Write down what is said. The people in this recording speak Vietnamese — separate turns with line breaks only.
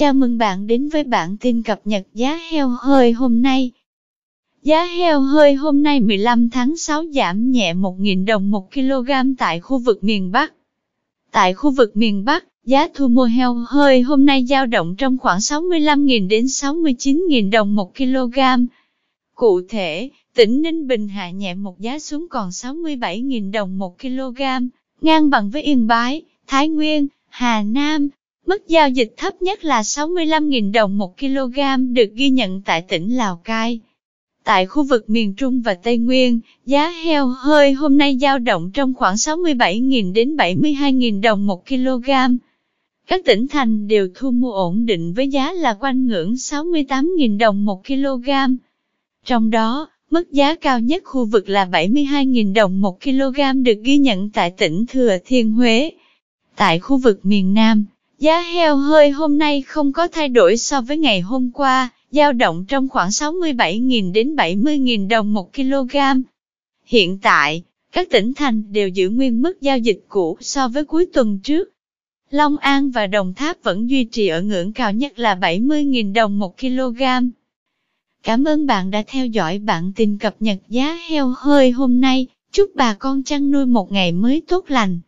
Chào mừng bạn đến với bản tin cập nhật giá heo hơi hôm nay. Giá heo hơi hôm nay 15 tháng 6 giảm nhẹ 1.000 đồng 1 kg tại khu vực miền Bắc. Tại khu vực miền Bắc, giá thu mua heo hơi hôm nay dao động trong khoảng 65.000 đến 69.000 đồng 1 kg. Cụ thể, tỉnh Ninh Bình hạ nhẹ một giá xuống còn 67.000 đồng 1 kg, ngang bằng với Yên Bái, Thái Nguyên, Hà Nam, Mức giao dịch thấp nhất là 65.000 đồng 1 kg được ghi nhận tại tỉnh Lào Cai. Tại khu vực miền Trung và Tây Nguyên, giá heo hơi hôm nay dao động trong khoảng 67.000 đến 72.000 đồng 1 kg. Các tỉnh thành đều thu mua ổn định với giá là quanh ngưỡng 68.000 đồng 1 kg. Trong đó, mức giá cao nhất khu vực là 72.000 đồng 1 kg được ghi nhận tại tỉnh Thừa Thiên Huế. Tại khu vực miền Nam, Giá heo hơi hôm nay không có thay đổi so với ngày hôm qua, dao động trong khoảng 67.000 đến 70.000 đồng một kg. Hiện tại, các tỉnh thành đều giữ nguyên mức giao dịch cũ so với cuối tuần trước. Long An và Đồng Tháp vẫn duy trì ở ngưỡng cao nhất là 70.000 đồng một kg. Cảm ơn bạn đã theo dõi bản tin cập nhật giá heo hơi hôm nay. Chúc bà con chăn nuôi một ngày mới tốt lành.